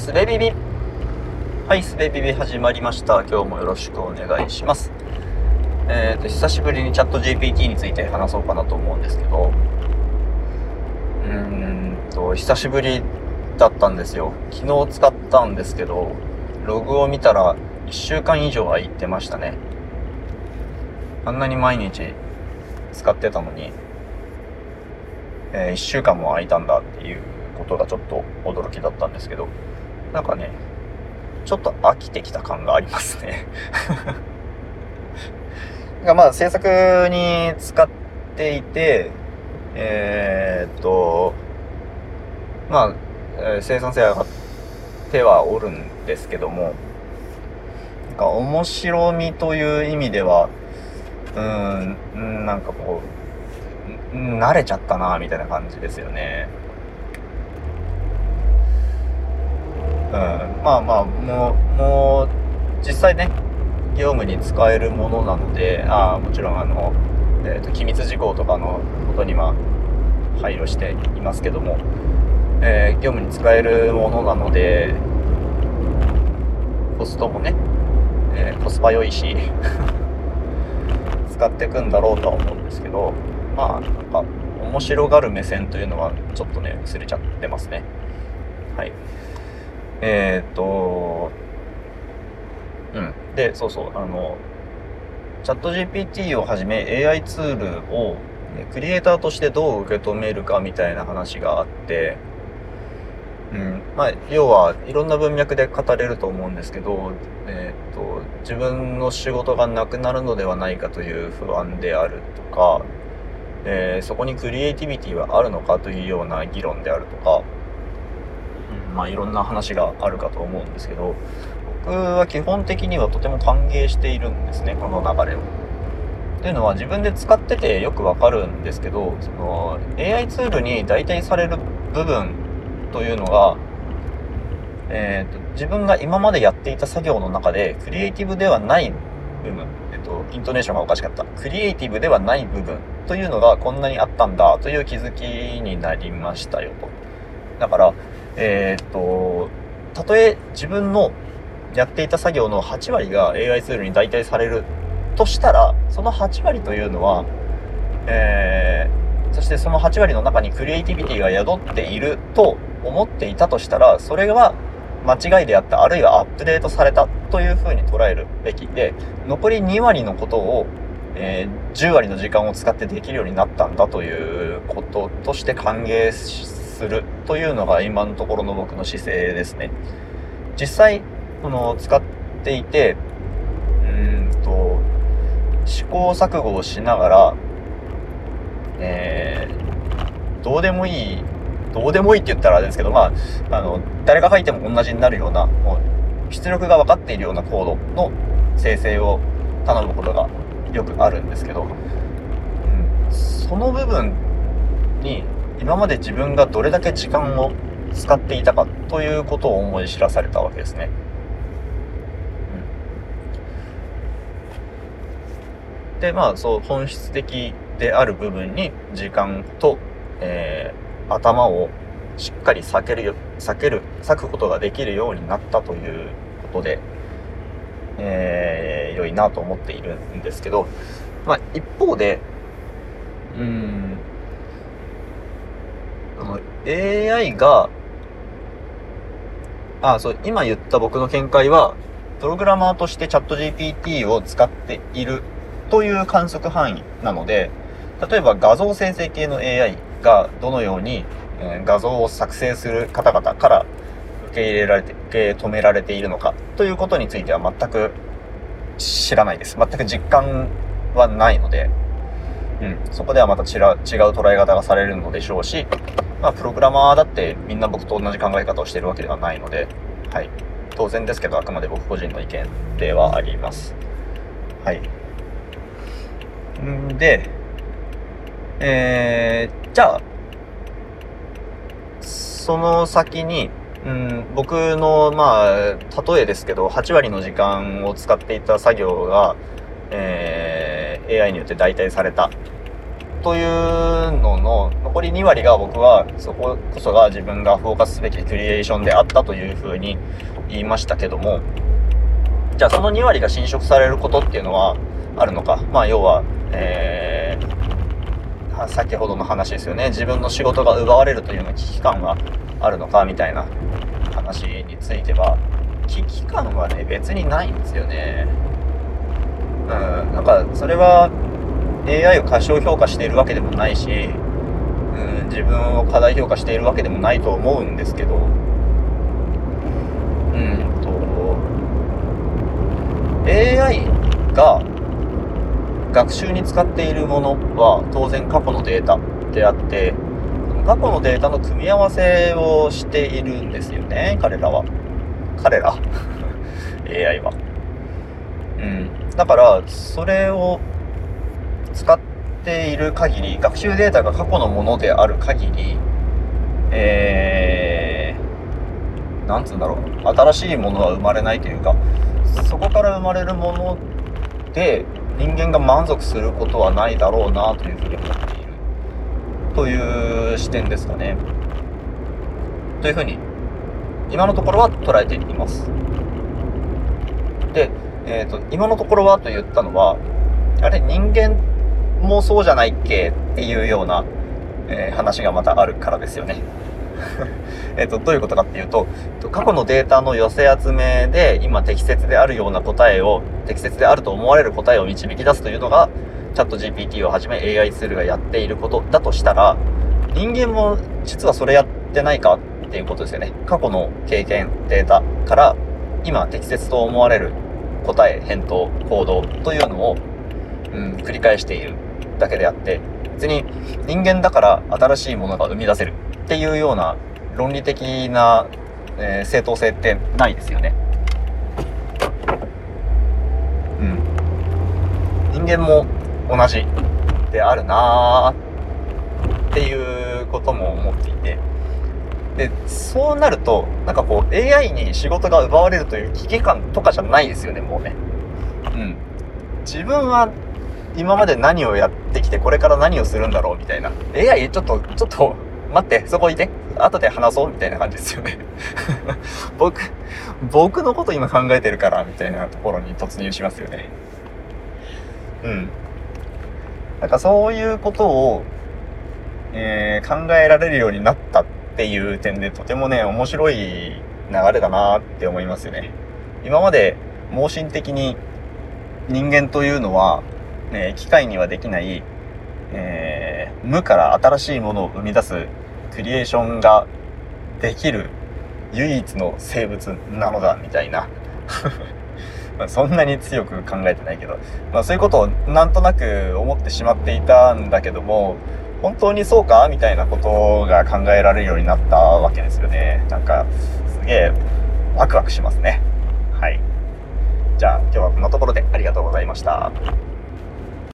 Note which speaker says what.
Speaker 1: すべビビはい、すべビビ始まりました。今日もよろしくお願いします。えっ、と、久しぶりにチャット GPT について話そうかなと思うんですけど、うーんと、久しぶりだったんですよ。昨日使ったんですけど、ログを見たら1週間以上空いてましたね。あんなに毎日使ってたのに、え1週間も空いたんだっていうことがちょっと驚きだったんですけど、なんかね、ちょっと飽きてきた感がありますね。がまあ制作に使っていて、えー、っと、まあ、生産性上がってはおるんですけども、なんか面白みという意味では、うん、なんかこう、慣れちゃったな、みたいな感じですよね。うん、まあまあ、もう、もう、実際ね、業務に使えるものなので、ああ、もちろんあの、えっ、と、機密事項とかのことには配慮していますけども、えー業務に使えるものなので、コストもね、えーコスパ良いし、使っていくんだろうとは思うんですけど、まあ、なんか、面白がる目線というのは、ちょっとね、薄れちゃってますね。はい。えーっと、うん。で、そうそう、あの、チャット GPT をはじめ AI ツールをクリエイターとしてどう受け止めるかみたいな話があって、うん。まあ、要はいろんな文脈で語れると思うんですけど、えーっと、自分の仕事がなくなるのではないかという不安であるとか、えーそこにクリエイティビティはあるのかというような議論であるとか、まあいろんな話があるかと思うんですけど、僕は基本的にはとても歓迎しているんですね、この流れを。っていうのは自分で使っててよくわかるんですけど、その AI ツールに代替される部分というのが、えーと自分が今までやっていた作業の中でクリエイティブではない部分、えっと、イントネーションがおかしかった。クリエイティブではない部分というのがこんなにあったんだという気づきになりましたよと。だから、えーっと、たとえ自分のやっていた作業の8割が AI ツールに代替されるとしたら、その8割というのは、えー、そしてその8割の中にクリエイティビティが宿っていると思っていたとしたら、それは間違いであった、あるいはアップデートされたというふうに捉えるべきで、残り2割のことを、えー10割の時間を使ってできるようになったんだということとして歓迎するというのが今のところの僕の姿勢ですね。実際、この使っていて、うんと、試行錯誤をしながら、えーどうでもいい、どうでもいいって言ったらあれですけど、まあ、あの、誰が書いても同じになるような、もう、出力が分かっているようなコードの生成を頼むことがよくあるんですけど、うん、その部分に今まで自分がどれだけ時間を使っていたかということを思い知らされたわけですね。うん、で、まあ、そう、本質的である部分に時間と、えー頭をしっかり避けるよ、避ける、避くことができるようになったということで、えー良いなと思っているんですけど、まあ、一方で、うん、の AI が、あ、そう、今言った僕の見解は、プログラマーとしてチャット GPT を使っているという観測範囲なので、例えば画像生成系の AI がどのように、え画像を作成する方々から受け入れられて、受け止められているのかということについては全く知らないです。全く実感はないので、うん、そこではまた違う違う捉え方がされるのでしょうし、まあ、プログラマーだってみんな僕と同じ考え方をしてるわけではないので、はい。当然ですけど、あくまで僕個人の意見ではあります。はい。んで、えー、じゃあ、その先に、うん、僕の、まあ、例えですけど、8割の時間を使っていた作業が、えー AI によって代替されたというのの残り2割が僕はそここそが自分がフォーカスすべきクリエーションであったというふうに言いましたけども。じゃあその2割が侵食されることっていうのはあるのか？まあ要はえー、先ほどの話ですよね。自分の仕事が奪われるというような危機感があるのかみたいな話については危機感はね別にないんですよね。うん。なんかそれは AI を過小評価しているわけでもないし、うん、自分を過大評価しているわけでもないと思うんですけどうんと AI が学習に使っているものは当然過去のデータであって過去のデータの組み合わせをしているんですよね彼らは。彼ら。AI は。うん。だからそれを使っている限り学習データが過去のものである限りえー、なんつうんだろう。新しいものは生まれないというかそこから生まれるもので人間が満足することはないだろうなというふうに思っている。という視点ですかね。というふうに今のところは捉えています。で、えーと、今のところはと言ったのはあれ人間もうそうじゃないっけっていうような、えー、話がまたあるからですよね。えっと、どういうことかっていうと、過去のデータの寄せ集めで今適切であるような答えを、適切であると思われる答えを導き出すというのが、チャット GPT をはじめ AI ツールがやっていることだとしたら、人間も実はそれやってないかっていうことですよね。過去の経験、データから今適切と思われる答え、返答、行動というのを、うん、繰り返しているだけであって、別に人間だから新しいものが生み出せるっていうような論理的な、えー、正当性ってないですよね。うん。人間も同じであるなーっていうことも思っていて。で、そうなると、なんかこう AI に仕事が奪われるという危機感とかじゃないですよね、もうね。うん。自分は今まで何をやってきてこれから何をするんだろうみたいな。AI ちょっと、ちょっと待って、そこいて。後で話そうみたいな感じですよね 僕、僕のこと今考えてるから、みたいなところに突入しますよね。うん。なんかそういうことを、えー、考えられるようになったっていう点でとてもね、面白い流れだなって思いますよね。今まで盲信的に人間というのは、ね、機械にはできない、えー、無から新しいものを生み出すクリエーションができる唯一の生物なのだみたいな。そんなに強く考えてないけど、まあ、そういうことをなんとなく思ってしまっていたんだけども本当にそうか？みたいなことが考えられるようになったわけですよね。なんかすげえワクワクしますね。はい。じゃあ今日はこんなところでありがとうございました。